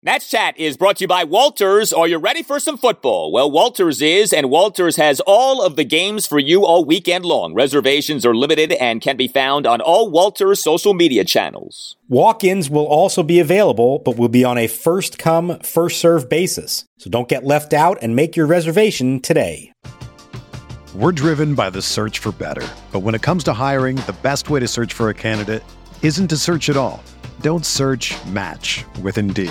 Nats Chat is brought to you by Walters. Are you ready for some football? Well, Walters is, and Walters has all of the games for you all weekend long. Reservations are limited and can be found on all Walters social media channels. Walk ins will also be available, but will be on a first come, first serve basis. So don't get left out and make your reservation today. We're driven by the search for better. But when it comes to hiring, the best way to search for a candidate isn't to search at all. Don't search match with Indeed.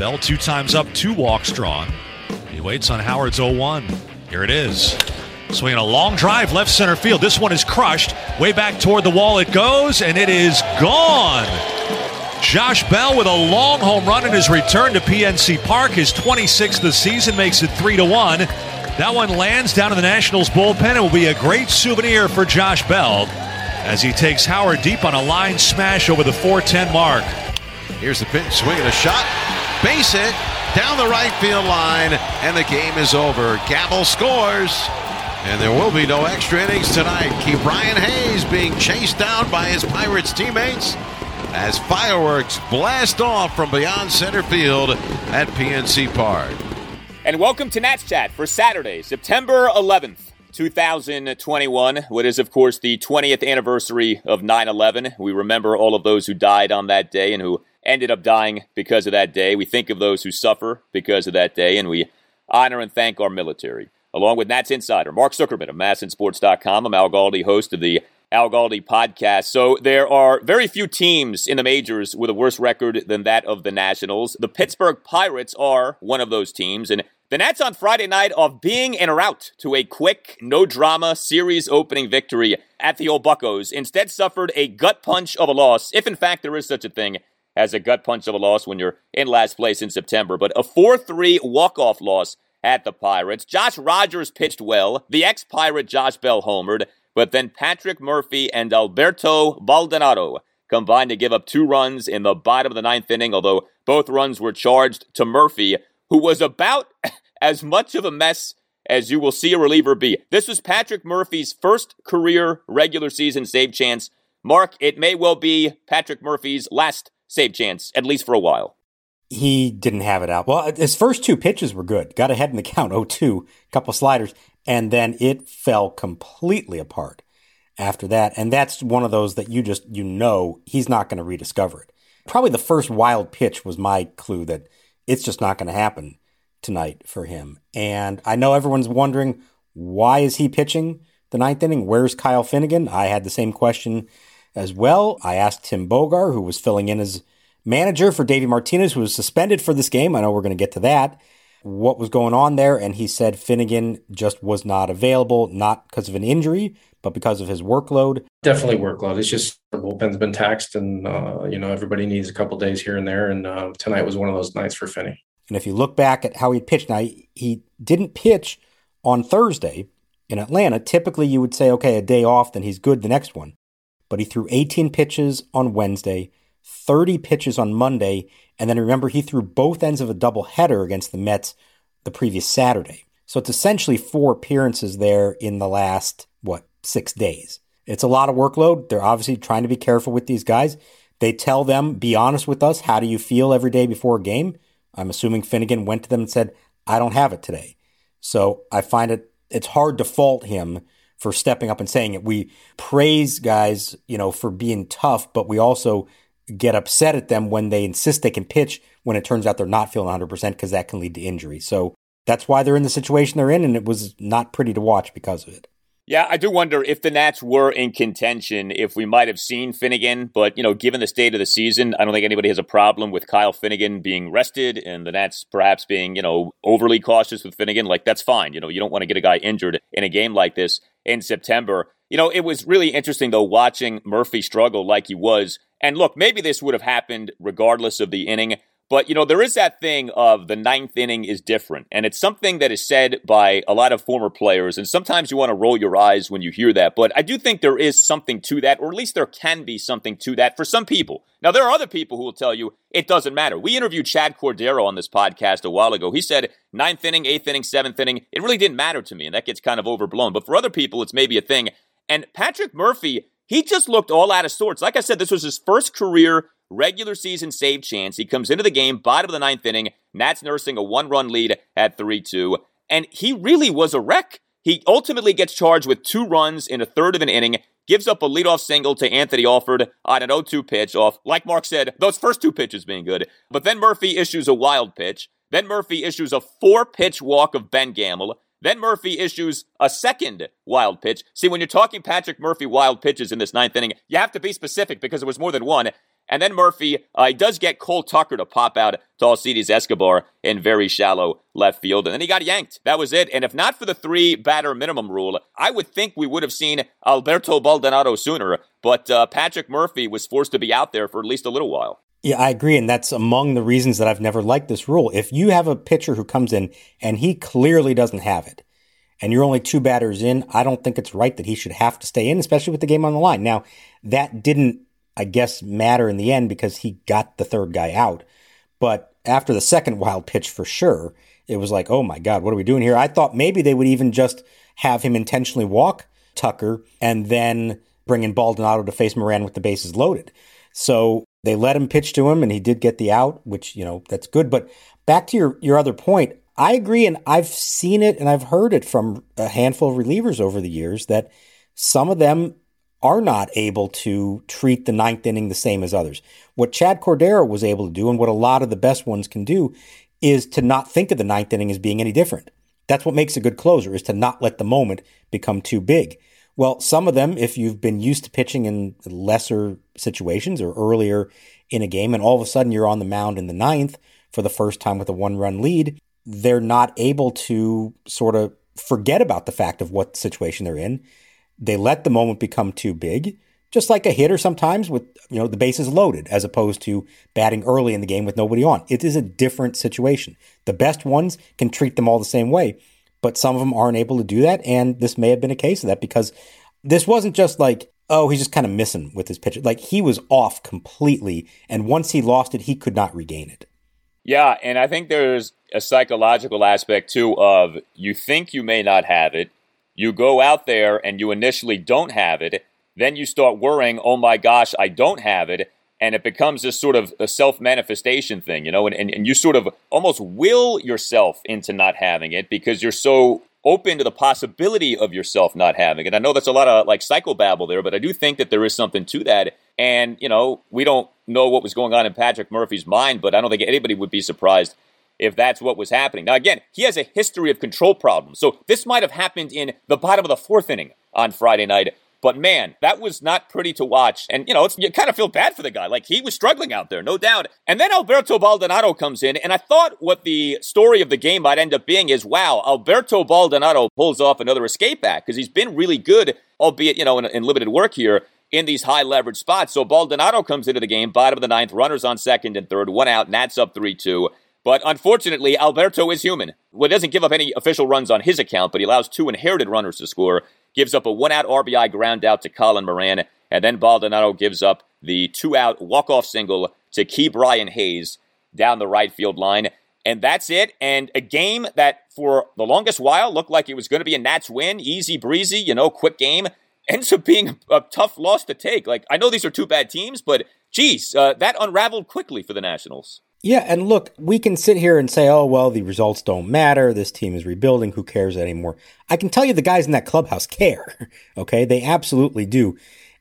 Bell two times up, two walks drawn. He waits on Howard's 0 1. Here it is. Swinging a long drive left center field. This one is crushed. Way back toward the wall it goes, and it is gone. Josh Bell with a long home run in his return to PNC Park. His 26th of the season makes it 3 to 1. That one lands down in the Nationals bullpen and will be a great souvenir for Josh Bell as he takes Howard deep on a line smash over the 410 mark. Here's the pitch, swinging a shot, base hit down the right field line, and the game is over. Gamel scores, and there will be no extra innings tonight. Ke'Bryan Hayes being chased down by his Pirates teammates as fireworks blast off from beyond center field at PNC Park. And welcome to Nats Chat for Saturday, September 11th. 2021, what is, of course, the 20th anniversary of 9 11. We remember all of those who died on that day and who ended up dying because of that day. We think of those who suffer because of that day, and we honor and thank our military. Along with Nats Insider, Mark Zuckerman of MASNsports.com, I'm Al Galdi, host of the Al Galdi podcast. So there are very few teams in the majors with a worse record than that of the Nationals. The Pittsburgh Pirates are one of those teams, and the Nats on Friday night of being en route to a quick, no drama series opening victory at the Old Buckos instead suffered a gut punch of a loss, if in fact there is such a thing as a gut punch of a loss when you're in last place in September, but a 4 3 walk off loss at the Pirates. Josh Rogers pitched well. The ex Pirate Josh Bell homered, but then Patrick Murphy and Alberto Baldonado combined to give up two runs in the bottom of the ninth inning, although both runs were charged to Murphy, who was about as much of a mess as you will see a reliever be. This was Patrick Murphy's first career regular season save chance. Mark, it may well be Patrick Murphy's last save chance, at least for a while. He didn't have it out. Well, his first two pitches were good. Got ahead in the count 0 2, couple sliders, and then it fell completely apart after that. And that's one of those that you just, you know, he's not going to rediscover it. Probably the first wild pitch was my clue that it's just not going to happen tonight for him. And I know everyone's wondering why is he pitching the ninth inning? Where's Kyle Finnegan? I had the same question as well. I asked Tim Bogar, who was filling in as manager for Davey Martinez, who was suspended for this game. I know we're going to get to that. What was going on there? And he said Finnegan just was not available, not because of an injury, but because of his workload. Definitely workload. It's just the bullpen's been taxed, and uh, you know everybody needs a couple days here and there. And uh, tonight was one of those nights for Finney. And if you look back at how he pitched, now he, he didn't pitch on Thursday in Atlanta. Typically, you would say, okay, a day off, then he's good the next one. But he threw 18 pitches on Wednesday, 30 pitches on Monday, and then remember, he threw both ends of a doubleheader against the Mets the previous Saturday. So it's essentially four appearances there in the last, what, six days. It's a lot of workload. They're obviously trying to be careful with these guys. They tell them, be honest with us. How do you feel every day before a game? I'm assuming Finnegan went to them and said, I don't have it today. So I find it it's hard to fault him for stepping up and saying it. We praise guys, you know, for being tough, but we also get upset at them when they insist they can pitch when it turns out they're not feeling 100% because that can lead to injury. So that's why they're in the situation they're in, and it was not pretty to watch because of it. Yeah, I do wonder if the Nats were in contention, if we might have seen Finnegan. But, you know, given the state of the season, I don't think anybody has a problem with Kyle Finnegan being rested and the Nats perhaps being, you know, overly cautious with Finnegan. Like, that's fine. You know, you don't want to get a guy injured in a game like this in September. You know, it was really interesting, though, watching Murphy struggle like he was. And look, maybe this would have happened regardless of the inning. But, you know, there is that thing of the ninth inning is different. And it's something that is said by a lot of former players. And sometimes you want to roll your eyes when you hear that. But I do think there is something to that, or at least there can be something to that for some people. Now, there are other people who will tell you it doesn't matter. We interviewed Chad Cordero on this podcast a while ago. He said ninth inning, eighth inning, seventh inning, it really didn't matter to me. And that gets kind of overblown. But for other people, it's maybe a thing. And Patrick Murphy, he just looked all out of sorts. Like I said, this was his first career regular season save chance. He comes into the game, bottom of the ninth inning. Nats nursing a one run lead at 3 2. And he really was a wreck. He ultimately gets charged with two runs in a third of an inning, gives up a leadoff single to Anthony Alford on an 0 2 pitch off, like Mark said, those first two pitches being good. But then Murphy issues a wild pitch. Then Murphy issues a four pitch walk of Ben Gamel. Then Murphy issues a second wild pitch. See, when you're talking Patrick Murphy wild pitches in this ninth inning, you have to be specific because it was more than one. And then Murphy, uh, does get Cole Tucker to pop out to Alcides Escobar in very shallow left field. And then he got yanked. That was it. And if not for the three batter minimum rule, I would think we would have seen Alberto Baldonado sooner. But uh, Patrick Murphy was forced to be out there for at least a little while. Yeah, I agree. And that's among the reasons that I've never liked this rule. If you have a pitcher who comes in and he clearly doesn't have it, and you're only two batters in, I don't think it's right that he should have to stay in, especially with the game on the line. Now, that didn't I guess, matter in the end because he got the third guy out. But after the second wild pitch, for sure, it was like, oh my God, what are we doing here? I thought maybe they would even just have him intentionally walk Tucker and then bring in Baldonado to face Moran with the bases loaded. So they let him pitch to him and he did get the out, which, you know, that's good. But back to your, your other point, I agree. And I've seen it and I've heard it from a handful of relievers over the years that some of them are not able to treat the ninth inning the same as others. What Chad Cordero was able to do, and what a lot of the best ones can do, is to not think of the ninth inning as being any different. That's what makes a good closer, is to not let the moment become too big. Well, some of them, if you've been used to pitching in lesser situations or earlier in a game, and all of a sudden you're on the mound in the ninth for the first time with a one run lead, they're not able to sort of forget about the fact of what situation they're in they let the moment become too big, just like a hitter sometimes with you know the bases loaded, as opposed to batting early in the game with nobody on. It is a different situation. The best ones can treat them all the same way, but some of them aren't able to do that, and this may have been a case of that because this wasn't just like oh he's just kind of missing with his pitch. Like he was off completely, and once he lost it, he could not regain it. Yeah, and I think there's a psychological aspect too of you think you may not have it you go out there and you initially don't have it. Then you start worrying, oh my gosh, I don't have it. And it becomes this sort of a self manifestation thing, you know, and, and, and you sort of almost will yourself into not having it because you're so open to the possibility of yourself not having it. I know that's a lot of like psychobabble there, but I do think that there is something to that. And, you know, we don't know what was going on in Patrick Murphy's mind, but I don't think anybody would be surprised if that's what was happening. Now, again, he has a history of control problems. So this might have happened in the bottom of the fourth inning on Friday night. But man, that was not pretty to watch. And, you know, you kind of feel bad for the guy. Like, he was struggling out there, no doubt. And then Alberto Baldonado comes in. And I thought what the story of the game might end up being is wow, Alberto Baldonado pulls off another escape act because he's been really good, albeit, you know, in, in limited work here in these high leverage spots. So Baldonado comes into the game, bottom of the ninth, runners on second and third, one out, Nats up 3 2. But unfortunately, Alberto is human. Well, doesn't give up any official runs on his account, but he allows two inherited runners to score, gives up a one out RBI ground out to Colin Moran, and then Baldonado gives up the two out walk off single to Ke'Bryan Hayes down the right field line. And that's it. And a game that for the longest while looked like it was going to be a Nats win, easy breezy, you know, quick game, ends up being a tough loss to take. Like, I know these are two bad teams, but geez, uh, that unraveled quickly for the Nationals. Yeah, and look, we can sit here and say, oh, well, the results don't matter. This team is rebuilding. Who cares anymore? I can tell you the guys in that clubhouse care. okay. They absolutely do.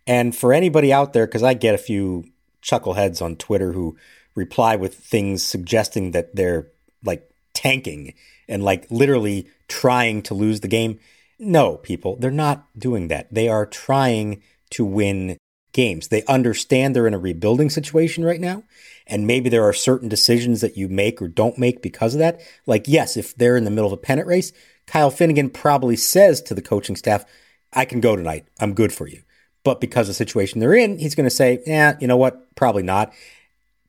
And for anybody out there, because I get a few chuckleheads on Twitter who reply with things suggesting that they're like tanking and like literally trying to lose the game. No, people, they're not doing that. They are trying to win games. They understand they're in a rebuilding situation right now. And maybe there are certain decisions that you make or don't make because of that. Like, yes, if they're in the middle of a pennant race, Kyle Finnegan probably says to the coaching staff, I can go tonight. I'm good for you. But because of the situation they're in, he's going to say, yeah, you know what? Probably not.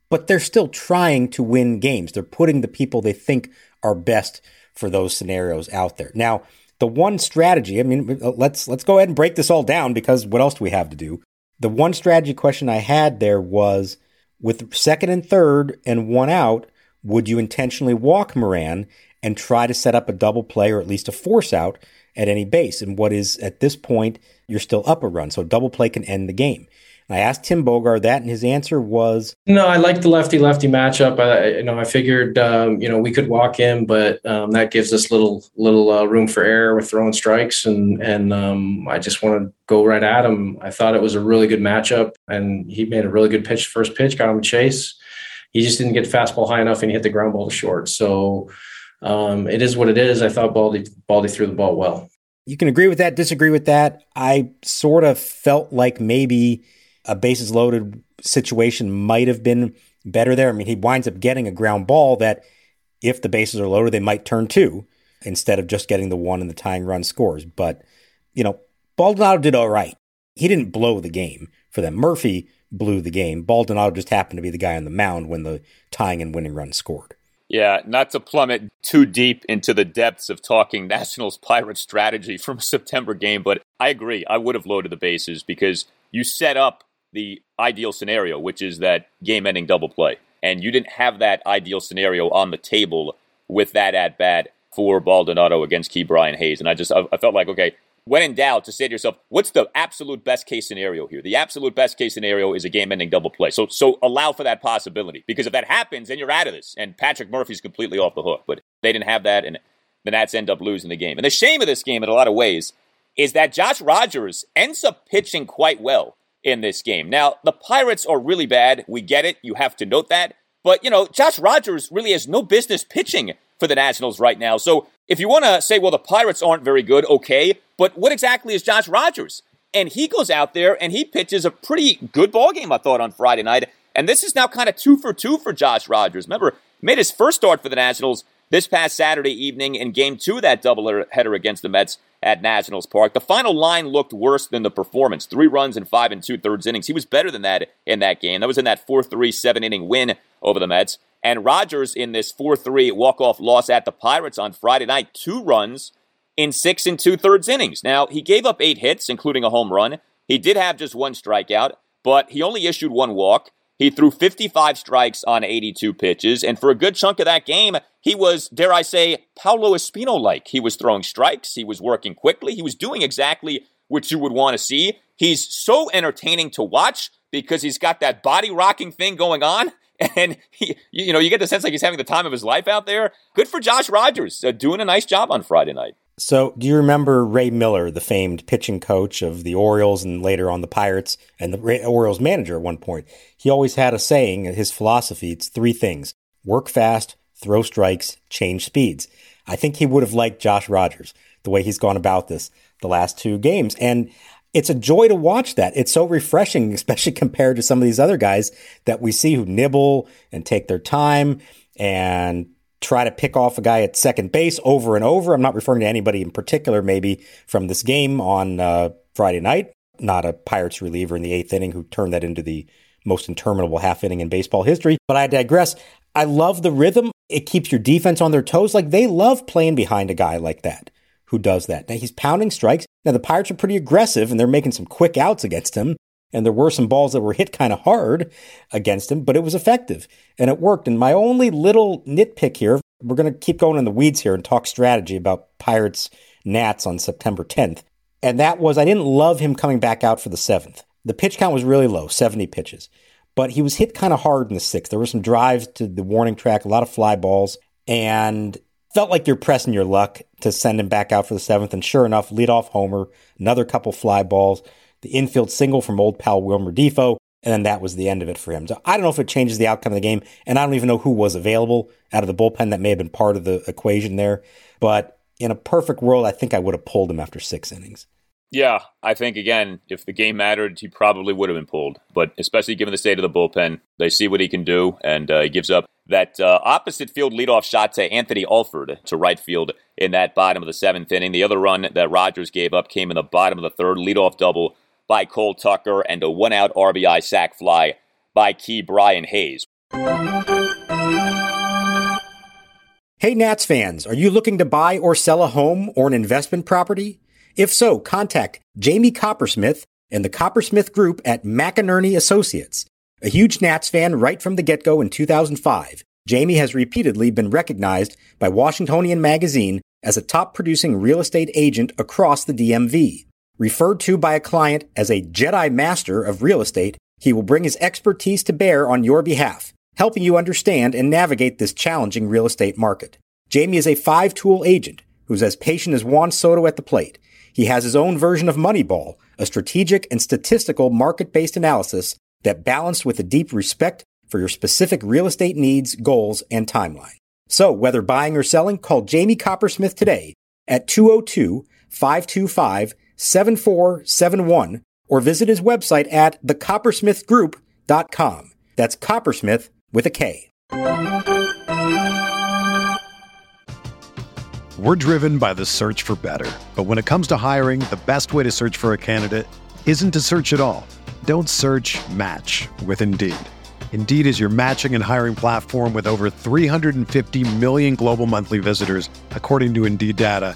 But they're still trying to win games. They're putting the people they think are best for those scenarios out there. Now, the one strategy, I mean, let's let's go ahead and break this all down because what else do we have to do? The one strategy question I had there was with second and third and one out, would you intentionally walk Moran and try to set up a double play or at least a force out at any base? And what is at this point, you're still up a run. So double play can end the game. I asked Tim Bogar that, and his answer was No, I like the lefty lefty matchup. I, you know, I figured um, you know we could walk him, but um, that gives us little little uh, room for error with throwing strikes, and and um, I just want to go right at him. I thought it was a really good matchup, and he made a really good pitch. First pitch got him a chase. He just didn't get fastball high enough, and he hit the ground ball short. So um, it is what it is. I thought Baldy Baldy threw the ball well. You can agree with that, disagree with that. I sort of felt like maybe a bases loaded situation might have been better there. I mean, he winds up getting a ground ball that, if the bases are loaded, they might turn two instead of just getting the one and the tying run scores. But, you know, Baldonado did all right. He didn't blow the game for them. Murphy blew the game. Baldonado just happened to be the guy on the mound when the tying and winning run scored. Yeah, not to plummet too deep into the depths of talking Nationals Pirate strategy from a September game, but I agree. I would have loaded the bases because you set up the ideal scenario, which is that game ending double play. And you didn't have that ideal scenario on the table with that at bat for Baldonado against Ke'Bryan Hayes. And I just, I, I felt like, okay, when in doubt, to say to yourself, what's the absolute best case scenario here? The absolute best case scenario is a game ending double play. So, so allow for that possibility because if that happens, then you're out of this. And Patrick Murphy's completely off the hook. But they didn't have that, and the Nats end up losing the game. And the shame of this game, in a lot of ways, is that Josh Rogers ends up pitching quite well in this game. Now, the Pirates are really bad. We get it. You have to note that. But, you know, Josh Rogers really has no business pitching for the Nationals right now. So if you want to say, well, the Pirates aren't very good, okay. But what exactly is Josh Rogers? And he goes out there and he pitches a pretty good ball game, I thought, on Friday night. And this is now kind of two for two for Josh Rogers. Remember, made his first start for the Nationals this past Saturday evening in game two of that doubleheader against the Mets at Nationals Park. The final line looked worse than the performance. Three runs in five and two thirds innings. He was better than that in that game. That was in that 4 3 seven inning win over the Mets. And Rogers in this 4 3 walk off loss at the Pirates on Friday night, two runs in six and two thirds innings. Now, he gave up eight hits, including a home run. He did have just one strikeout, but he only issued one walk. He threw 55 strikes on 82 pitches, and for a good chunk of that game, he was, dare I say, Paolo Espino like. He was throwing strikes, he was working quickly, he was doing exactly what you would want to see. He's so entertaining to watch because he's got that body rocking thing going on. And he, you know, you get the sense like he's having the time of his life out there. Good for Josh Rogers, uh, doing a nice job on Friday night. So, do you remember Ray Miller, the famed pitching coach of the Orioles and later on the Pirates, and the Orioles manager at one point? He always had a saying, his philosophy it's three things work fast, throw strikes, change speeds. I think he would have liked Josh Rogers, the way he's gone about this the last two games. And it's a joy to watch that. It's so refreshing, especially compared to some of these other guys that we see who nibble and take their time and try to pick off a guy at second base over and over. I'm not referring to anybody in particular, maybe from this game on uh, Friday night. Not a Pirates reliever in the eighth inning who turned that into the most interminable half inning in baseball history. But I digress. I love the rhythm. It keeps your defense on their toes. Like they love playing behind a guy like that who does that. Now he's pounding strikes. Now the Pirates are pretty aggressive and they're making some quick outs against him. And there were some balls that were hit kind of hard against him, but it was effective and it worked. And my only little nitpick here, we're going to keep going in the weeds here and talk strategy about Pirates Nats on September 10th. And that was, I didn't love him coming back out for the seventh. The pitch count was really low, 70 pitches, but he was hit kind of hard in the sixth. There were some drives to the warning track, a lot of fly balls, and felt like you're pressing your luck to send him back out for the seventh. And sure enough, lead off homer, another couple fly balls the infield single from old pal Wilmer Difo, And then that was the end of it for him. So I don't know if it changes the outcome of the game. And I don't even know who was available out of the bullpen that may have been part of the equation there. But in a perfect world, I think I would have pulled him after six innings. Yeah, I think again, if the game mattered, he probably would have been pulled. But especially given the state of the bullpen, they see what he can do, and uh, he gives up that uh, opposite field leadoff shot to Anthony Alford to right field in that bottom of the seventh inning. The other run that Rogers gave up came in the bottom of the third, leadoff double by Cole Tucker, and a one out RBI sac fly by Ke'Bryan Hayes. Hey, Nats fans, are you looking to buy or sell a home or an investment property? If so, contact Jamie Coppersmith and the Coppersmith Group at McEnearney Associates. A huge Nats fan right from the get-go in 2005, Jamie has repeatedly been recognized by Washingtonian Magazine as a top producing real estate agent across the DMV. Referred to by a client as a Jedi Master of real estate, he will bring his expertise to bear on your behalf, helping you understand and navigate this challenging real estate market. Jamie is a five tool agent who's as patient as Juan Soto at the plate he has his own version of Moneyball, a strategic and statistical market based analysis that balanced with a deep respect for your specific real estate needs, goals, and timeline. So, whether buying or selling, call Jamie Coppersmith today at 202 525 7471 or visit his website at thecoppersmithgroup.com. That's Coppersmith with a K. We're driven by the search for better. But when it comes to hiring, the best way to search for a candidate isn't to search at all. Don't search match with Indeed. Indeed is your matching and hiring platform with over 350 million global monthly visitors, according to Indeed data,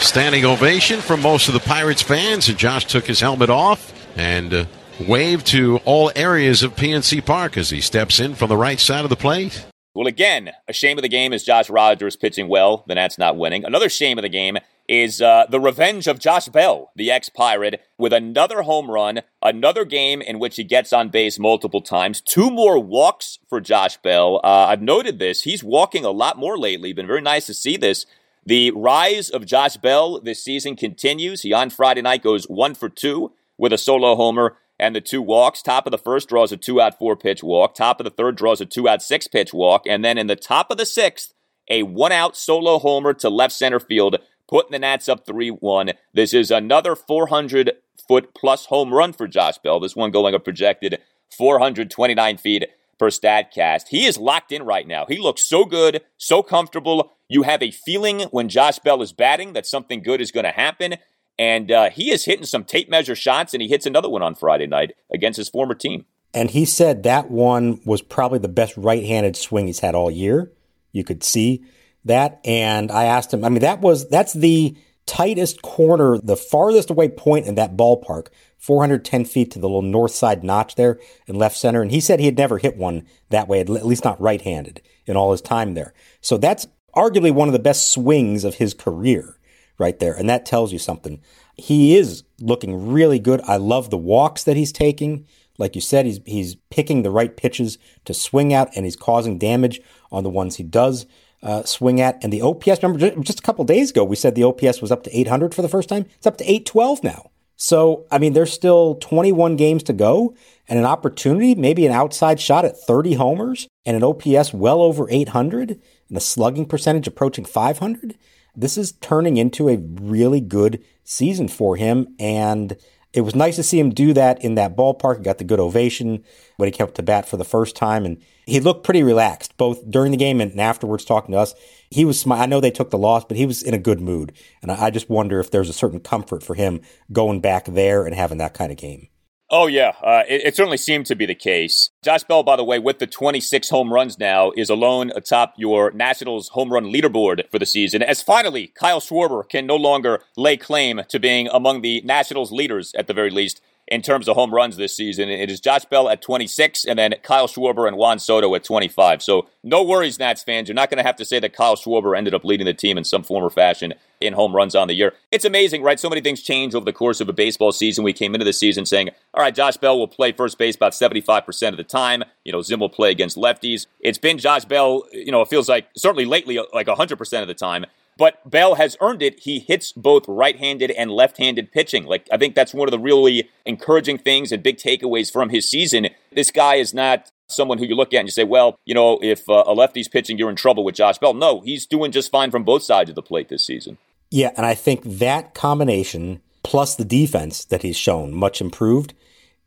Standing ovation from most of the Pirates fans, and Josh took his helmet off and uh, waved to all areas of PNC Park as he steps in from the right side of the plate. Well, again, a shame of the game is Josh Rogers pitching well. The Nats not winning. Another shame of the game is uh, the revenge of Josh Bell, the ex Pirate, with another home run, another game in which he gets on base multiple times, two more walks for Josh Bell. Uh, I've noted this. He's walking a lot more lately. Been very nice to see this. The rise of Josh Bell this season continues. He on Friday night goes one for two with a solo homer and the two walks. Top of the first draws a two out four pitch walk. Top of the third draws a two out six pitch walk. And then in the top of the sixth, a one out solo homer to left center field, putting the Nats up 3 1. This is another 400 foot plus home run for Josh Bell. This one going a projected 429 feet per StatCast. He is locked in right now. He looks so good, so comfortable. You have a feeling when Josh Bell is batting that something good is going to happen. And uh, he is hitting some tape measure shots, and he hits another one on Friday night against his former team. And he said that one was probably the best right handed swing he's had all year. You could see that. And I asked him, I mean, that was, that's the tightest corner, the farthest away point in that ballpark, 410 feet to the little north side notch there in left center. And he said he had never hit one that way, at least not right handed in all his time there. So that's arguably one of the best swings of his career right there. And that tells you something. He is looking really good. I love the walks that he's taking. Like you said, he's he's picking the right pitches to swing out and he's causing damage on the ones he does uh, swing at. And the OPS, remember, just a couple days ago, we said the OPS was up to 800 for the first time. It's up to 812 now. So, I mean, there's still 21 games to go and an opportunity, maybe an outside shot at 30 homers and an OPS well over 800 and a slugging percentage approaching 500. this is turning into a really good season for him. And it was nice to see him do that in that ballpark. He got the good ovation when he came up to bat for the first time. And he looked pretty relaxed, both during the game and afterwards talking to us. He was, I know they took the loss, but he was in a good mood. And I just wonder if there's a certain comfort for him going back there and having that kind of game. Oh, yeah. Uh, it, it, certainly seemed to be the case. Josh Bell, by the way, with the 26 home runs now, is alone atop your Nationals home run leaderboard for the season, as finally Kyle Schwarber can no longer lay claim to being among the Nationals leaders, at the very least, in terms of home runs this season. It is Josh Bell at 26 and then Kyle Schwarber and Juan Soto at 25. So no worries, Nats fans. You're not going to have to say that Kyle Schwarber ended up leading the team in some form or fashion in home runs on the year. It's amazing, right? So many things change over the course of a baseball season. We came into the season saying, all right, Josh Bell will play first base about 75% of the time. You know, Zim will play against lefties. It's been Josh Bell, you know, it feels like certainly lately like 100% of the time. But Bell has earned it. He hits both right handed and left handed pitching. Like, I think that's one of the really encouraging things and big takeaways from his season. This guy is not someone who you look at and you say, well, you know, if uh, a lefty's pitching, you're in trouble with Josh Bell. No, he's doing just fine from both sides of the plate this season. Yeah, and I think that combination plus the defense that he's shown, much improved,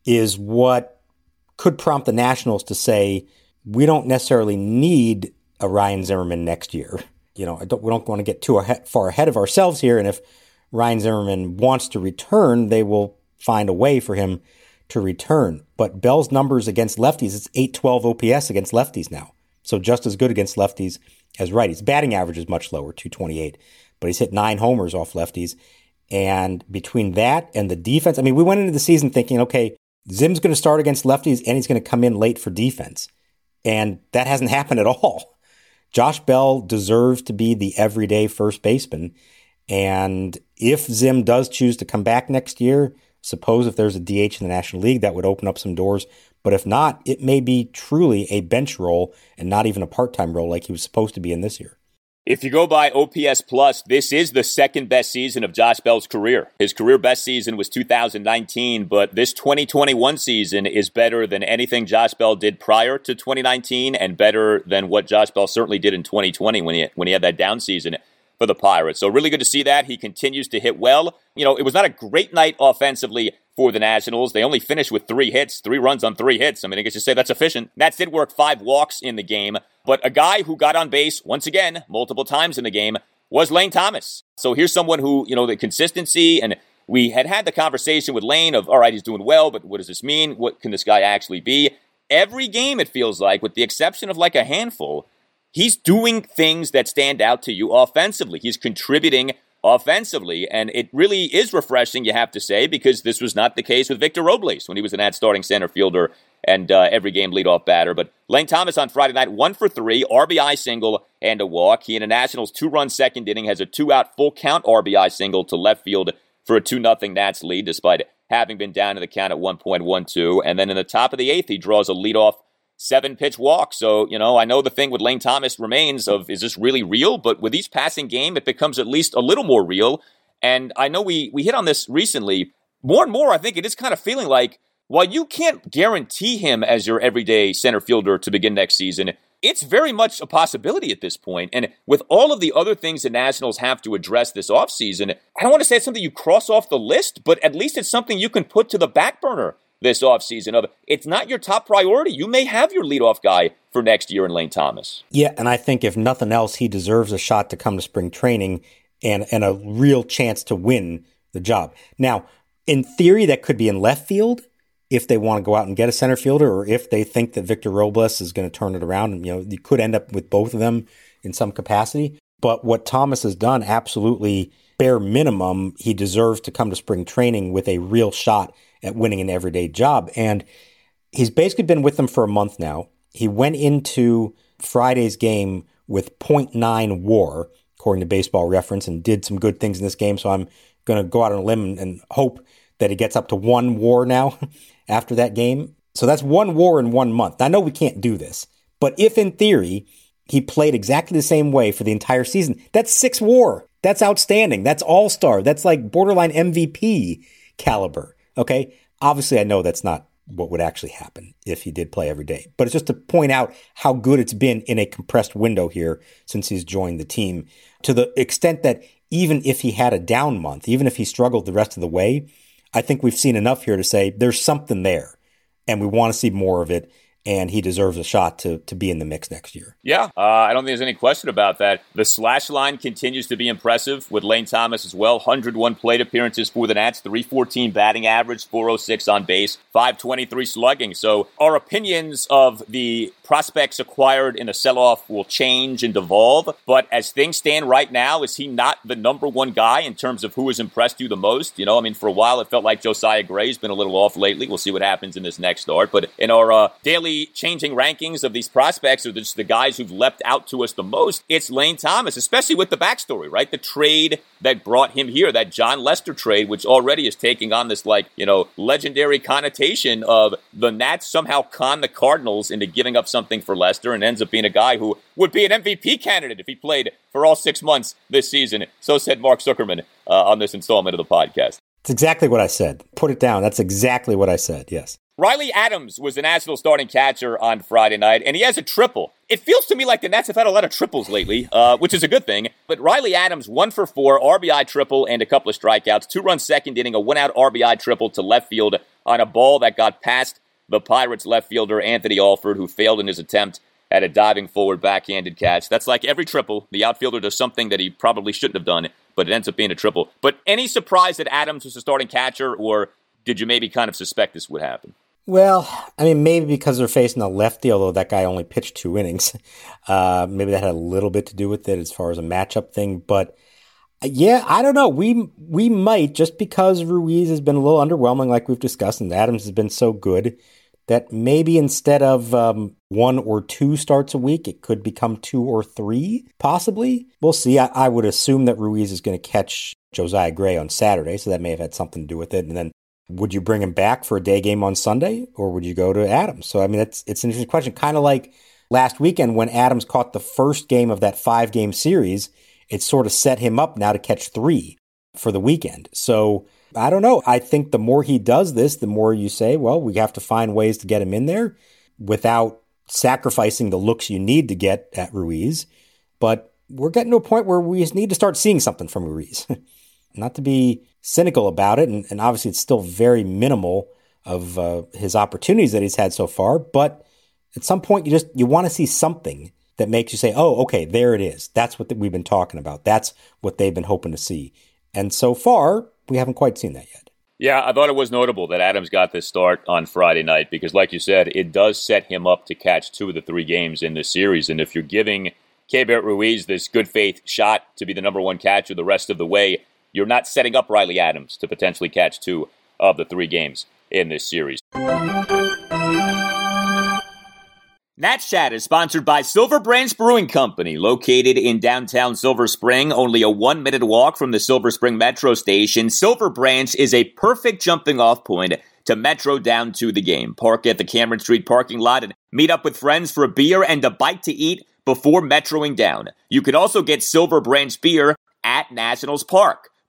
is what could prompt the Nationals to say, we don't necessarily need a Ryan Zimmerman next year you know, don't, we don't want to get too far ahead of ourselves here. And if Ryan Zimmerman wants to return, they will find a way for him to return. But Bell's numbers against lefties, it's 812 OPS against lefties now. So just as good against lefties as righties. Batting average is much lower, 228, but he's hit nine homers off lefties. And between that and the defense, I mean, we went into the season thinking, okay, Zim's going to start against lefties and he's going to come in late for defense. And that hasn't happened at all. Josh Bell deserves to be the everyday first baseman. And if Zim does choose to come back next year, suppose if there's a DH in the National League, that would open up some doors. But if not, it may be truly a bench role and not even a part time role like he was supposed to be in this year. If you go by OPS Plus, this is the second best season of Josh Bell's career. His career best season was 2019, but this 2021 season is better than anything Josh Bell did prior to 2019 and better than what Josh Bell certainly did in 2020 when he, when he had that down season for the Pirates. So really good to see that. He continues to hit well. You know, it was not a great night offensively for the Nationals. They only finished with three hits, three runs on three hits. I mean, I guess you say that's efficient. Nats did work five walks in the game, but a guy who got on base once again, multiple times in the game, was Lane Thomas. So here's someone who, you know, the consistency and we had had the conversation with Lane of, all right, he's doing well, but what does this mean? What can this guy actually be? Every game, it feels like, with the exception of like a handful, he's doing things that stand out to you offensively. He's contributing offensively, and it really is refreshing, you have to say, because this was not the case with Victor Robles when he was an ad starting center fielder and uh, every game leadoff batter. But Lane Thomas on Friday night, one for three, RBI single and a walk. He in a Nationals two run second inning has a two out full count RBI single to left field for a 2 0 Nats lead, despite having been down in the count at 1.12. And then in the top of the eighth, he draws a leadoff seven pitch walk. So, you know, I know the thing with Lane Thomas remains of is this really real? But with each passing game, it becomes at least a little more real. And I know we we hit on this recently. More and more, I think it is kind of feeling like while you can't guarantee him as your everyday center fielder to begin next season, it's very much a possibility at this point. And with all of the other things the Nationals have to address this offseason, I don't want to say it's something you cross off the list, but at least it's something you can put to the back burner this offseason of it's not your top priority. You may have your leadoff guy for next year in Lane Thomas. Yeah, and I think if nothing else, he deserves a shot to come to spring training and and a real chance to win the job. Now, in theory, that could be in left field if they want to go out and get a center fielder, or if they think that Victor Robles is going to turn it around. And, you know, you could end up with both of them in some capacity. But what Thomas has done, absolutely bare minimum, he deserves to come to spring training with a real shot at winning an everyday job. And he's basically been with them for a month now. He went into Friday's game with 0.9 war, according to baseball reference, and did some good things in this game. So I'm going to go out on a limb and hope that he gets up to one war now after that game. So that's one war in one month. I know we can't do this, but if in theory he played exactly the same way for the entire season, that's six war. That's outstanding. That's all star. That's like borderline MVP caliber. Okay. Obviously, I know that's not what would actually happen if he did play every day. But it's just to point out how good it's been in a compressed window here since he's joined the team to the extent that even if he had a down month, even if he struggled the rest of the way, I think we've seen enough here to say there's something there and we want to see more of it and he deserves a shot to to be in the mix next year. Yeah, uh, I don't think there's any question about that. The slash line continues to be impressive with Lane Thomas as well. 101 plate appearances for the Nats, 314 batting average, 406 on base, 523 slugging. So our opinions of the prospects acquired in a sell-off will change and evolve. But as things stand right now, is he not the number one guy in terms of who has impressed you the most? You know, I mean, for a while it felt like Josiah Gray's been a little off lately. We'll see what happens in this next start. But in our uh, daily changing rankings of these prospects or just the guys who've leapt out to us the most, it's Lane Thomas, especially with the backstory, right? The trade that brought him here, that Jon Lester trade, which already is taking on this like, you know, legendary connotation of the Nats somehow con the Cardinals into giving up something for Lester and ends up being a guy who would be an MVP candidate if he played for all six months this season. So said Mark Zuckerman uh, on this installment of the podcast. It's exactly what I said. Put it down. That's exactly what I said. Yes. Riley Adams was the National starting catcher on Friday night, and he has a triple. It feels to me like the Nats have had a lot of triples lately, uh, which is a good thing. But Riley Adams, one for four, RBI triple, and a couple of strikeouts. Two run second inning, a one out RBI triple to left field on a ball that got past the Pirates left fielder Anthony Alford, who failed in his attempt at a diving forward backhanded catch. That's like every triple. The outfielder does something that he probably shouldn't have done, but it ends up being a triple. But any surprise that Adams was the starting catcher, or did you maybe kind of suspect this would happen? Well, I mean, maybe because they're facing a lefty, although that guy only pitched two innings. Uh, maybe that had a little bit to do with it as far as a matchup thing. But uh, yeah, I don't know. We we might just because Ruiz has been a little underwhelming, like we've discussed, and Adams has been so good that maybe instead of um, one or two starts a week, it could become two or three, possibly. We'll see. I, I would assume that Ruiz is going to catch Josiah Gray on Saturday, so that may have had something to do with it. And then would you bring him back for a day game on Sunday or would you go to Adams? So, I mean, it's, it's an interesting question. Kind of like last weekend when Adams caught the first game of that five game series, it sort of set him up now to catch three for the weekend. So, I don't know. I think the more he does this, the more you say, well, we have to find ways to get him in there without sacrificing the looks you need to get at Ruiz. But we're getting to a point where we need to start seeing something from Ruiz. Not to be cynical about it, and, and obviously it's still very minimal of uh, his opportunities that he's had so far. But at some point, you just you want to see something that makes you say, "Oh, okay, there it is. That's what we've been talking about. That's what they've been hoping to see." And so far, we haven't quite seen that yet. Yeah, I thought it was notable that Adams got this start on Friday night because, like you said, it does set him up to catch two of the three games in this series. And if you're giving Keibert Ruiz this good faith shot to be the number one catcher the rest of the way, you're not setting up Riley Adams to potentially catch two of the three games in this series. Nats Chat is sponsored by Silver Branch Brewing Company, located in downtown Silver Spring, only a one minute walk from the Silver Spring Metro station. Silver Branch is a perfect jumping off point to Metro down to the game. Park at the Cameron Street parking lot and meet up with friends for a beer and a bite to eat before metroing down. You can also get Silver Branch beer at Nationals Park.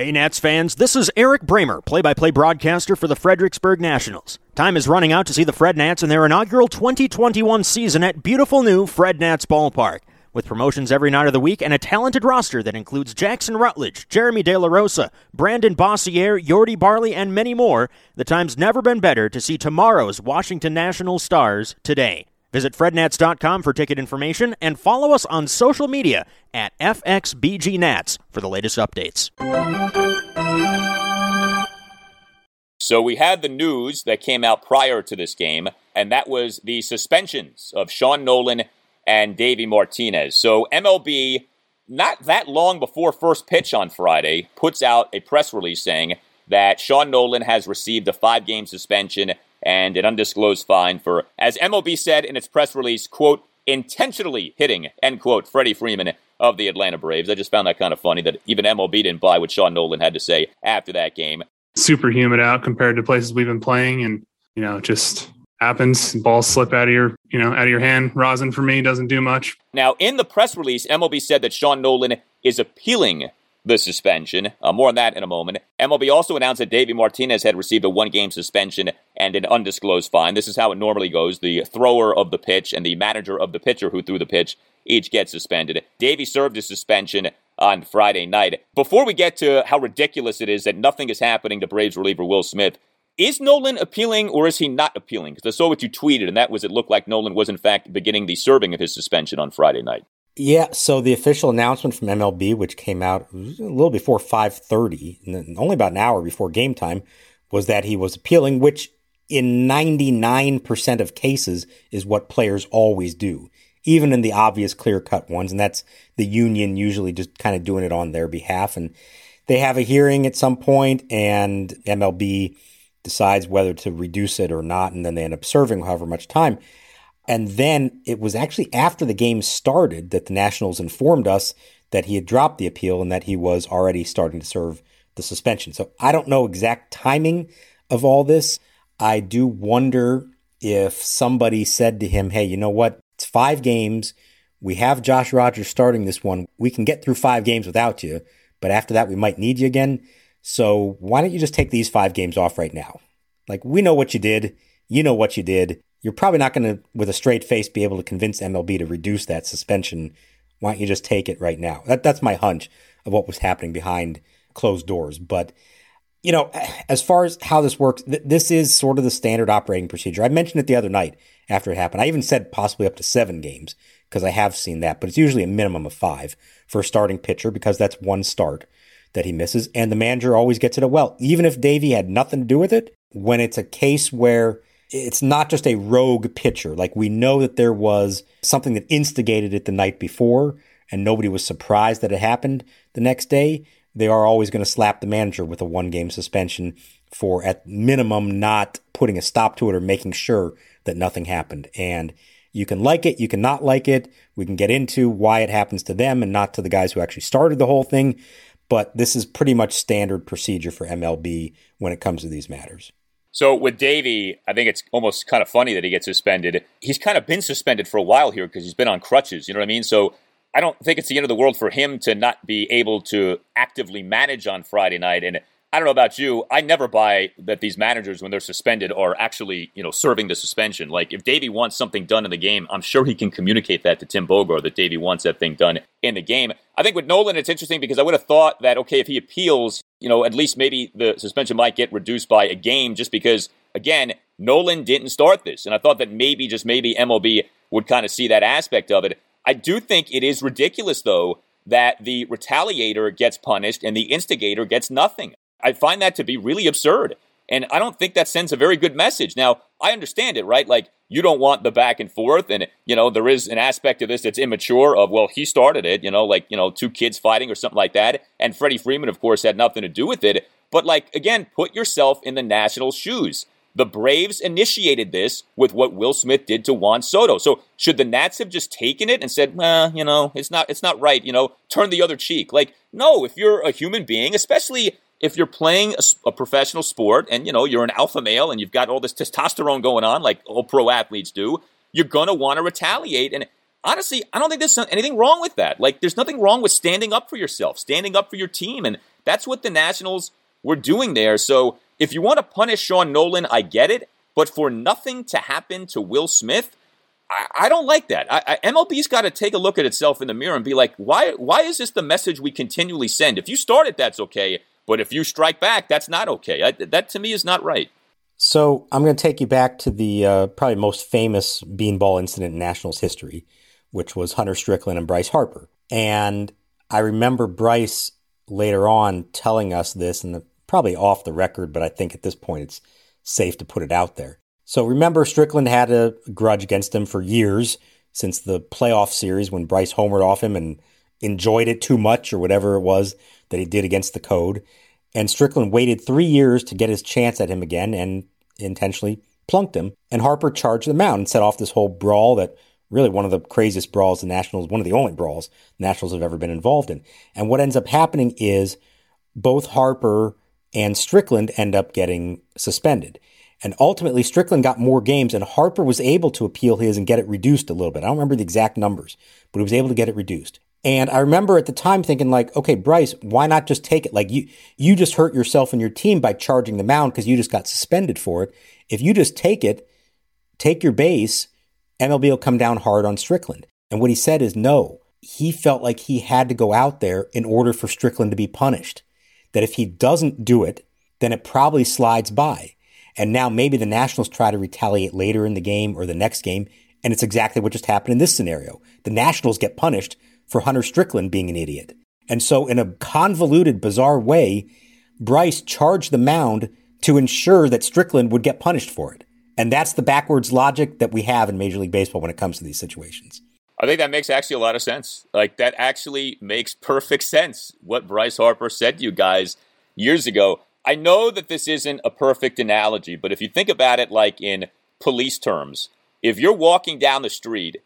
Hey, Nats fans, this is Eric Bramer, play by play broadcaster for the Fredericksburg Nationals. Time is running out to see the Fred Nats in their inaugural 2021 season at beautiful new Fred Nats Ballpark. With promotions every night of the week and a talented roster that includes Jackson Rutledge, Jeremy De La Rosa, Brandon Boissiere, Yordy Barley, and many more, the time's never been better to see tomorrow's Washington Nationals stars today. Visit frednats.com for ticket information and follow us on social media at FXBGNats for the latest updates. So we had the news that came out prior to this game, and that was the suspensions of Sean Nolin and Davey Martinez. So MLB, not that long before first pitch on Friday, puts out a press release saying that Sean Nolin has received a five game suspension and an undisclosed fine for, as MLB said in its press release, quote, intentionally hitting, end quote, Freddie Freeman of the Atlanta Braves. I just found that kind of funny that even MLB didn't buy what Sean Nolin had to say after that game. Super humid out compared to places we've been playing, and you know, just happens. Balls slip out of your, you know, out of your hand. Rosin for me doesn't do much. Now, in the press release, MLB said that Sean Nolin is appealing the suspension. Uh, more on that in a moment. MLB also announced that Davey Martinez had received a one game suspension and an undisclosed fine. This is how it normally goes. The thrower of the pitch and the manager of the pitcher who threw the pitch each get suspended. Davey served his suspension on Friday night. Before we get to how ridiculous it is that nothing is happening to Braves reliever Will Smith, is Nolin appealing or is he not appealing? Because I saw what you tweeted, and that was it looked like Nolin was in fact beginning the serving of his suspension on Friday night. Yeah, so the official announcement from MLB, which came out a little before 5:30, only about an hour before game time, was that he was appealing, which in 99% of cases is what players always do, even in the obvious clear-cut ones, and that's the union usually just kind of doing it on their behalf and they have a hearing at some point and MLB decides whether to reduce it or not and then they end up serving however much time. And then it was actually after the game started that the Nationals informed us that he had dropped the appeal and that he was already starting to serve the suspension. So I don't know exact timing of all this. I do wonder if somebody said to him, hey, you know what? It's five games. We have Josh Rogers starting this one. We can get through five games without you, but after that, we might need you again. So why don't you just take these five games off right now? Like, we know what you did. You know what you did you're probably not going to, with a straight face, be able to convince MLB to reduce that suspension. Why don't you just take it right now? That, that's my hunch of what was happening behind closed doors. But, you know, as far as how this works, th- this is sort of the standard operating procedure. I mentioned it the other night after it happened. I even said possibly up to seven games because I have seen that, but it's usually a minimum of five for a starting pitcher because that's one start that he misses. And the manager always gets it well. Even if Davey had nothing to do with it, when it's a case where it's not just a rogue pitcher. Like we know that there was something that instigated it the night before and nobody was surprised that it happened the next day. They are always going to slap the manager with a one game suspension for at minimum not putting a stop to it or making sure that nothing happened. And you can like it, you can not like it. We can get into why it happens to them and not to the guys who actually started the whole thing. But this is pretty much standard procedure for MLB when it comes to these matters. So with Davey, I think it's almost kind of funny that he gets suspended. He's kind of been suspended for a while here because he's been on crutches. You know what I mean? So I don't think it's the end of the world for him to not be able to actively manage on Friday night. And I don't know about you. I never buy that these managers, when they're suspended, are actually, you know, serving the suspension. Like if Davey wants something done in the game, I'm sure he can communicate that to Tim Bogar that Davey wants that thing done in the game. I think with Nolin, it's interesting because I would have thought that okay, if he appeals, you know, at least maybe the suspension might get reduced by a game, just because again, Nolin didn't start this, and I thought that maybe just maybe MLB would kind of see that aspect of it. I do think it is ridiculous though that the retaliator gets punished and the instigator gets nothing. I find that to be really absurd. And I don't think that sends a very good message. Now, I understand it, right? Like, you don't want the back and forth. And, you know, there is an aspect of this that's immature of, well, he started it, you know, like, you know, two kids fighting or something like that. And Freddie Freeman, of course, had nothing to do with it. But, like, again, put yourself in the Nationals' shoes. The Braves initiated this with what Will Smith did to Juan Soto. So should the Nats have just taken it and said, "Well, you know, it's not it's not right, you know, turn the other cheek." Like, no, if you're a human being, especially if you're playing a, a, professional sport and you know you're an alpha male and you've got all this testosterone going on like all pro athletes do you're going to want to retaliate and honestly i don't think there's anything wrong with that like there's nothing wrong with standing up for yourself standing up for your team and that's what the nationals were doing there so if you want to punish sean nolin i get it but for nothing to happen to will smith I, don't like that. I, I, MLB's got to take a look at itself in the mirror and be like, why? Why is this the message we continually send? If you start it, that's okay. But if you strike back, that's not okay. I, that to me is not right. So I'm going to take you back to the uh, probably most famous beanball incident in Nationals history, which was Hunter Strickland and Bryce Harper. And I remember Bryce later on telling us this, and probably off the record, but I think at this point it's safe to put it out there. So remember, Strickland had a grudge against him for years since the playoff series when Bryce homered off him and enjoyed it too much or whatever it was that he did against the code. And Strickland waited three years to get his chance at him again and intentionally plunked him. And Harper charged the mound and set off this whole brawl that really one of the craziest brawls the Nationals, one of the only brawls the Nationals have ever been involved in. And what ends up happening is both Harper and Strickland end up getting suspended. And ultimately, Strickland got more games, and Harper was able to appeal his and get it reduced a little bit. I don't remember the exact numbers, but he was able to get it reduced. And I remember at the time thinking, like, okay, Bryce, why not just take it? Like, you you just hurt yourself and your team by charging the mound because you just got suspended for it. If you just take it, take your base, MLB will come down hard on Strickland. And what he said is no. He felt like he had to go out there in order for Strickland to be punished. That if he doesn't do it, then it probably slides by. And now maybe the Nationals try to retaliate later in the game or the next game. And it's exactly what just happened in this scenario. The Nationals get punished for Hunter Strickland being an idiot. And so, in a convoluted, bizarre way, Bryce charged the mound to ensure that Strickland would get punished for it. And that's the backwards logic that we have in Major League Baseball when it comes to these situations. I think that makes actually a lot of sense. Like, that actually makes perfect sense. What Bryce Harper said to you guys years ago. I know that this isn't a perfect analogy, but if you think about it like in police terms, if you're walking down the street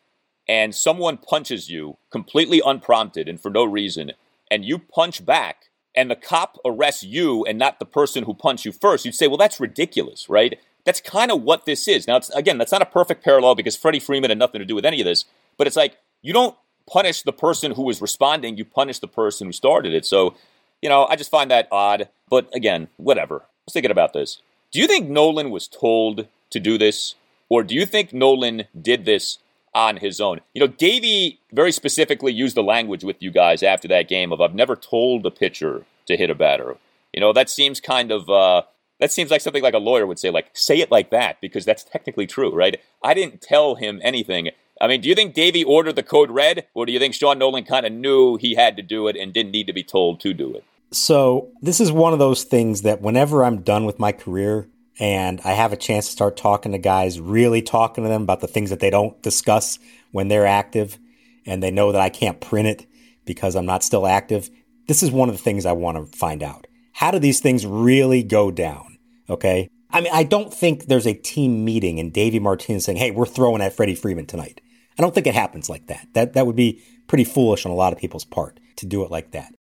and someone punches you completely unprompted and for no reason, and you punch back, and the cop arrests you and not the person who punched you first, you'd say, well, that's ridiculous, right? That's kind of what this is. Now, again, that's not a perfect parallel because Freddie Freeman had nothing to do with any of this, but it's like you don't punish the person who was responding, you punish the person who started it. So, you know, I just find that odd. But again, whatever. I was thinking about this. Do you think Nolin was told to do this? Or do you think Nolin did this on his own. You know, Davey very specifically used the language with you guys after that game of I've never told a pitcher to hit a batter. You know, that seems kind of uh, that seems like something like a lawyer would say, like say it like that because that's technically true, right? I didn't tell him anything. I mean, do you think Davey ordered the code red, or do you think Sean Nolin kind of knew he had to do it and didn't need to be told to do it? So this is one of those things that whenever I'm done with my career, and I have a chance to start talking to guys, really talking to them about the things that they don't discuss when they're active, and they know that I can't print it because I'm not still active. This is one of the things I want to find out. How do these things really go down? Okay. I mean, I don't think there's a team meeting and Davey Martinez saying, Hey, we're throwing at Freddie Freeman tonight. I don't think it happens like that. That, that would be pretty foolish on a lot of people's part to do it like that.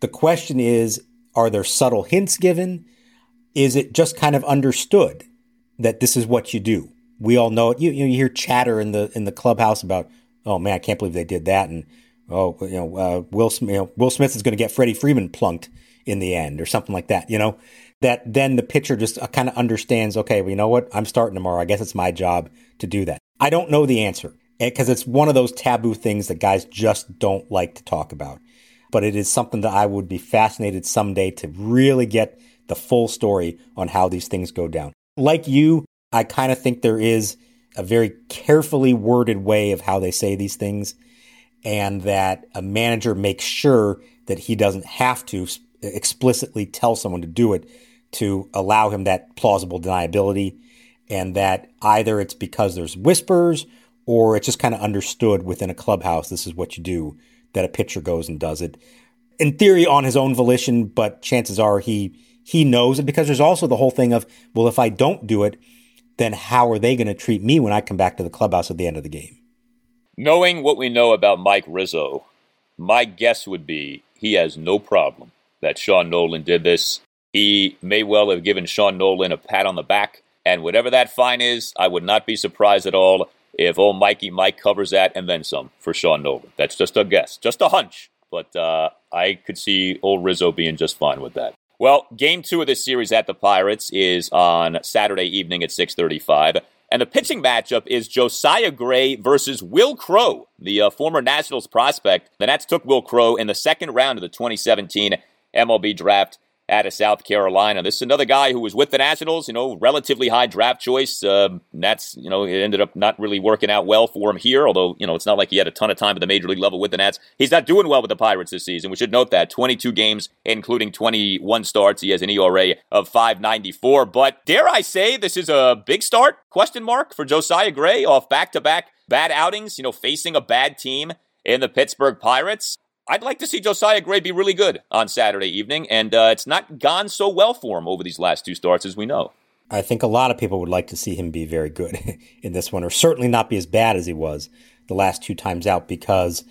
The question is, are there subtle hints given? Is it just kind of understood that this is what you do? We all know it. You, you hear chatter in the in the clubhouse about, oh man, I can't believe they did that, and oh, you know, uh, Will you know, Will Smith is going to get Freddie Freeman plunked in the end, or something like that. You know, that then the pitcher just uh, kind of understands. Okay, well, you know what? I'm starting tomorrow. I guess it's my job to do that. I don't know the answer because it's one of those taboo things that guys just don't like to talk about. But it is something that I would be fascinated someday to really get the full story on how these things go down. Like you, I kind of think there is a very carefully worded way of how they say these things, and that a manager makes sure that he doesn't have to explicitly tell someone to do it to allow him that plausible deniability, and that either it's because there's whispers or it's just kind of understood within a clubhouse this is what you do that a pitcher goes and does it in theory on his own volition but chances are he he knows it because there's also the whole thing of, well, if I don't do it, then how are they going to treat me when I come back to the clubhouse at the end of the game? Knowing what we know about Mike Rizzo, my guess would be he has no problem that Sean Nolin did this. He may well have given Sean Nolin a pat on the back, and whatever that fine is, I would not be surprised at all if old Mikey Mike covers that and then some for Sean Nolin. That's just a guess, just a hunch, but uh, I could see old Rizzo being just fine with that. Well, game two of this series at the Pirates is on Saturday evening at 635. And the pitching matchup is Josiah Gray versus Will Crowe, the uh, former Nationals prospect. The Nats took Will Crowe in the second round of the 2017 MLB draft out of South Carolina. This is another guy who was with the Nationals, you know, relatively high draft choice. Uh, that's, you know, it ended up not really working out well for him here, although, you know, it's not like he had a ton of time at the major league level with the Nats. He's not doing well with the Pirates this season. We should note that 22 games, including 21 starts. He has an ERA of 594. But dare I say this is a big start? Question mark for Josiah Gray off back to back bad outings, you know, facing a bad team in the Pittsburgh Pirates. I'd like to see Josiah Gray be really good on Saturday evening, and uh, it's not gone so well for him over these last two starts, as we know. I think a lot of people would like to see him be very good in this one, or certainly not be as bad as he was the last two times out, because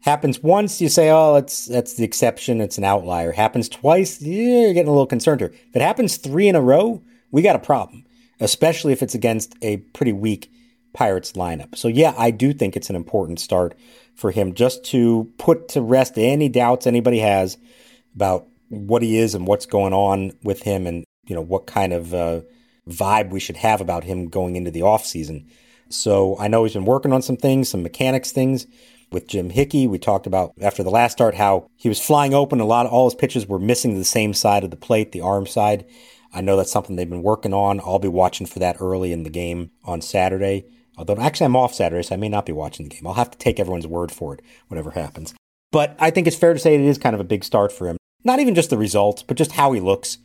happens once, you say, oh, that's that's the exception, it's an outlier. Happens twice, yeah, you're getting a little concerned here. If it happens three in a row, we got a problem, especially if it's against a pretty weak Pirates lineup. So yeah, I do think it's an important start for him just to put to rest any doubts anybody has about what he is and what's going on with him and you know what kind of uh, vibe we should have about him going into the off season. So I know he's been working on some things, some mechanics things with Jim Hickey. We talked about after the last start how he was flying open. A lot of all his pitches were missing the same side of the plate, the arm side. I know that's something they've been working on. I'll be watching for that early in the game on Saturday. Although actually I'm off Saturday, so I may not be watching the game. I'll have to take everyone's word for it, whatever happens. But I think it's fair to say it is kind of a big start for him. Not even just the results, but just how he looks.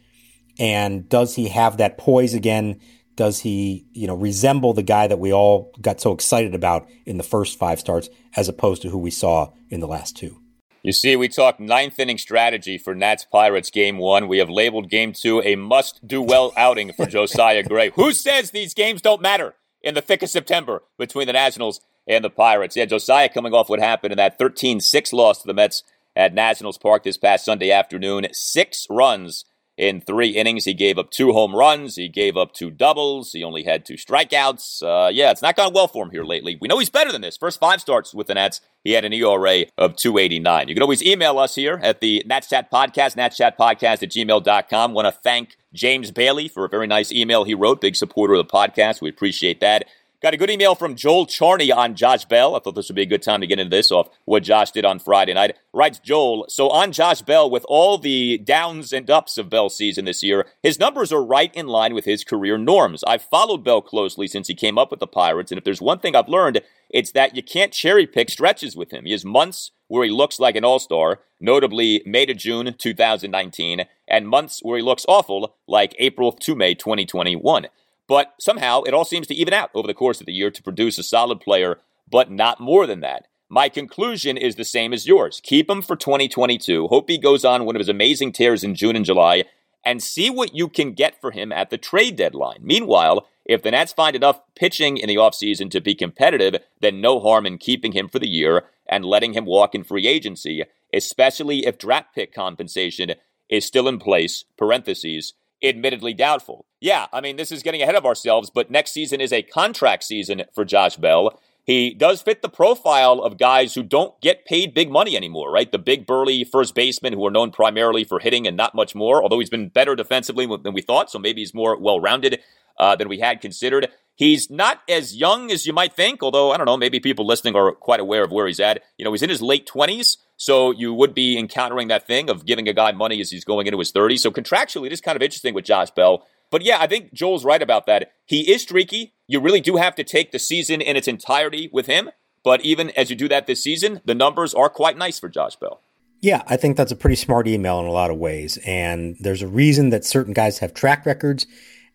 And does he have that poise again? Does he, you know, resemble the guy that we all got so excited about in the first five starts as opposed to who we saw in the last two? You see, we talked ninth inning strategy for Nats Pirates game one. We have labeled game two a must do well outing for Josiah Gray. Who says these games don't matter? In the thick of September between the Nationals and the Pirates. Yeah, Josiah coming off what happened in that 13 6 loss to the Mets at Nationals Park this past Sunday afternoon. Six runs in three innings. He gave up two home runs. He gave up two doubles. He only had two strikeouts. Uh, yeah, it's not gone well for him here lately. We know he's better than this. First five starts with the Nats, he had an ERA of 289. You can always email us here at the Nats Chat Podcast, natchatpodcast at gmail.com. Want to thank James Bailey for a very nice email he wrote. Big supporter of the podcast. We appreciate that. Got a good email from Joel Charney on Josh Bell. I thought this would be a good time to get into this off what Josh did on Friday night. Writes Joel, so on Josh Bell, with all the downs and ups of Bell's season this year, his numbers are right in line with his career norms. I've followed Bell closely since he came up with the Pirates, and if there's one thing I've learned, it's that you can't cherry pick stretches with him. He has months where he looks like an all star, notably May to June 2019, and months where he looks awful, like April to May 2021. But somehow it all seems to even out over the course of the year to produce a solid player, but not more than that. My conclusion is the same as yours. Keep him for 2022. Hope he goes on one of his amazing tears in June and July and see what you can get for him at the trade deadline. Meanwhile, if the Nats find enough pitching in the offseason to be competitive, then no harm in keeping him for the year and letting him walk in free agency, especially if draft pick compensation is still in place, parentheses, admittedly doubtful. Yeah, I mean, this is getting ahead of ourselves, but next season is a contract season for Josh Bell. He does fit the profile of guys who don't get paid big money anymore, right? The big burly first basemen who are known primarily for hitting and not much more, although he's been better defensively than we thought, so maybe he's more well rounded uh, than we had considered. He's not as young as you might think, although I don't know, maybe people listening are quite aware of where he's at. You know, he's in his late 20s, so you would be encountering that thing of giving a guy money as he's going into his 30s. So contractually, it is kind of interesting with Josh Bell. But yeah, I think Joel's right about that. He is streaky. You really do have to take the season in its entirety with him. But even as you do that this season, the numbers are quite nice for Josh Bell. Yeah, I think that's a pretty smart email in a lot of ways. And there's a reason that certain guys have track records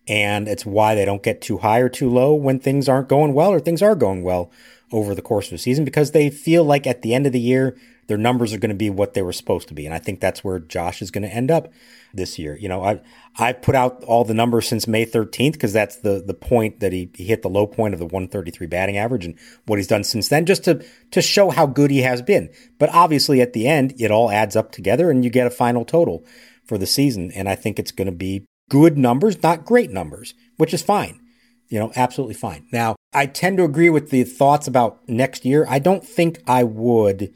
and it's why they don't get too high or too low when things aren't going well or things are going well over the course of a season because they feel like at the end of the year their numbers are going to be what they were supposed to be and I think that's where Josh is going to end up this year. You know, I I put out all the numbers since May 13th because that's the the point that he, he hit the low point of the 133 batting average and what he's done since then just to to show how good he has been. But obviously at the end it all adds up together and you get a final total for the season and I think it's going to be good numbers, not great numbers, which is fine. You know, absolutely fine. Now, I tend to agree with the thoughts about next year. I don't think I would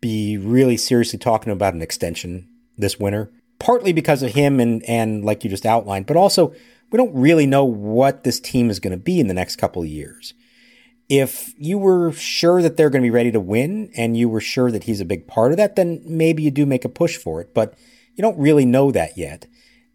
be really seriously talking about an extension this winter, partly because of him and, and like you just outlined, but also we don't really know what this team is going to be in the next couple of years. If you were sure that they're going to be ready to win and you were sure that he's a big part of that, then maybe you do make a push for it. But You don't really know that yet.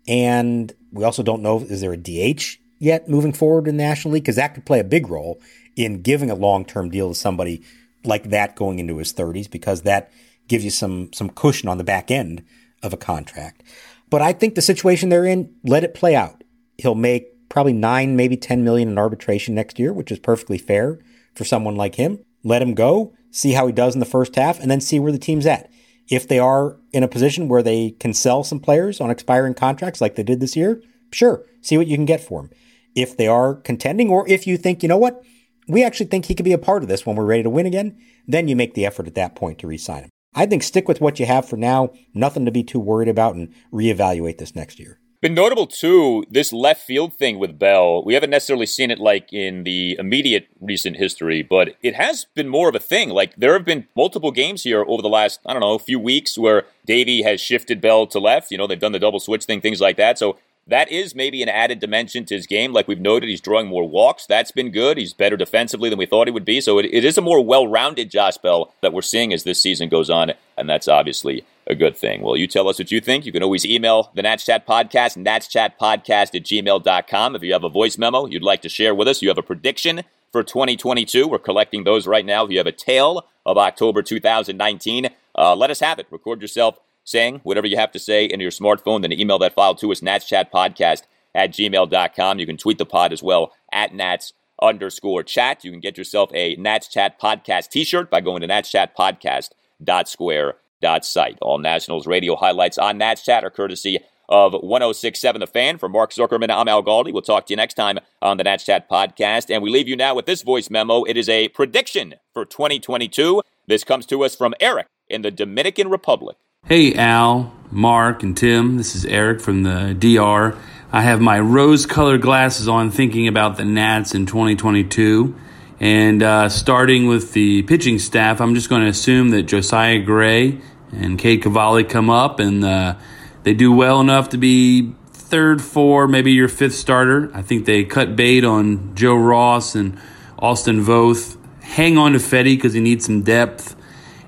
And we also don't know is there a DH yet moving forward in the National League? Because that could play a big role in giving a long term deal to somebody like that going into his 30s, because that gives you some some cushion on the back end of a contract. But I think the situation they're in, let it play out. He'll make probably nine, maybe 10 million in arbitration next year, which is perfectly fair for someone like him. Let him go, see how he does in the first half, and then see where the team's at. If they are in a position where they can sell some players on expiring contracts like they did this year, sure, see what you can get for them. If they are contending, or if you think, you know what, we actually think he could be a part of this when we're ready to win again, then you make the effort at that point to re sign him. I think stick with what you have for now, nothing to be too worried about, and reevaluate this next year. Been notable too, this left field thing with Bell. We haven't necessarily seen it like in the immediate recent history, but it has been more of a thing. Like there have been multiple games here over the last, I don't know, few weeks where Davey has shifted Bell to left. You know, they've done the double switch thing, things like that. So that is maybe an added dimension to his game. Like we've noted, he's drawing more walks. That's been good. He's better defensively than we thought he would be. So it, it is a more well rounded Josh Bell that we're seeing as this season goes on. And that's obviously a good thing. Well, you tell us what you think. You can always email the Nats Chat Podcast, natschatpodcast at gmail.com. If you have a voice memo you'd like to share with us, you have a prediction for 2022. We're collecting those right now. If you have a tale of October 2019, uh, let us have it. Record yourself saying whatever you have to say into your smartphone, then email that file to us, natschatpodcast at gmail.com. You can tweet the pod as well at nats underscore chat. You can get yourself a Nats Chat Podcast t-shirt by going to natschatpodcast.square.site. All Nationals radio highlights on Nats Chat are courtesy of 1067 The Fan. For Mark Zuckerman, I'm Al Galdi. We'll talk to you next time on the Nats Chat Podcast. And we leave you now with this voice memo. It is a prediction for 2022. This comes to us from Eric in the Dominican Republic. Hey, Al, Mark, and Tim. This is Eric from the DR. I have my rose colored glasses on thinking about the Nats in 2022. And uh, starting with the pitching staff, I'm just going to assume that Josiah Gray and Cade Cavalli come up and uh, they do well enough to be third, four, maybe your fifth starter. I think they cut bait on Joe Ross and Austin Voth. Hang on to Fedde because he needs some depth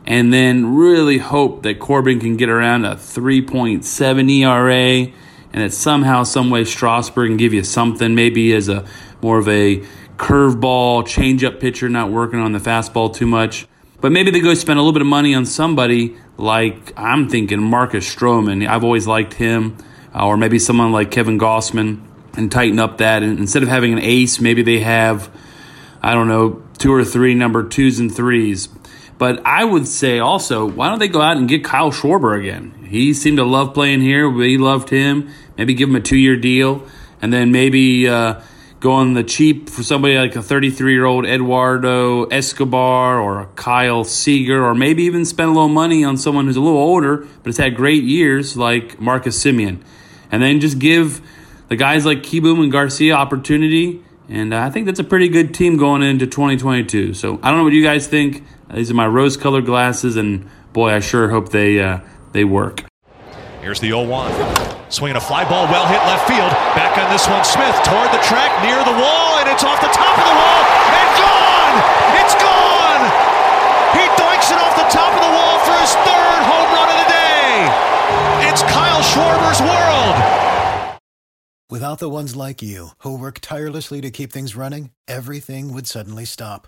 and then really hope that Corbin can get around a 3.7 ERA and that somehow, someway, Strasburg can give you something, maybe as a more of a curveball, changeup pitcher, not working on the fastball too much. But maybe they go spend a little bit of money on somebody like I'm thinking Marcus Stroman. I've always liked him, uh, or maybe someone like Kevin Gausman, and tighten up that. And instead of having an ace, maybe they have, I don't know, two or three number twos and threes. But I would say also, why don't they go out and get Kyle Schwarber again? He seemed to love playing here. We loved him. Maybe give him a two year deal, and then maybe uh, go on the cheap for somebody like a 33 year old Eduardo Escobar or a Kyle Seager, or maybe even spend a little money on someone who's a little older but has had great years like Marcus Semien. and then just give the guys like Kieboom and Garcia opportunity. And uh, I think that's a pretty good team going into 2022. So I don't know what you guys think. These are my rose-colored glasses, and boy, I sure hope they uh, they work. Here's the 0-1. Swinging a fly ball, well hit left field. Back on this one, Smith toward the track, near the wall, and it's off the top of the wall, and gone! It's gone! He doinks it off the top of the wall for his third home run of the day! It's Kyle Schwarber's world! Without the ones like you, who work tirelessly to keep things running, everything would suddenly stop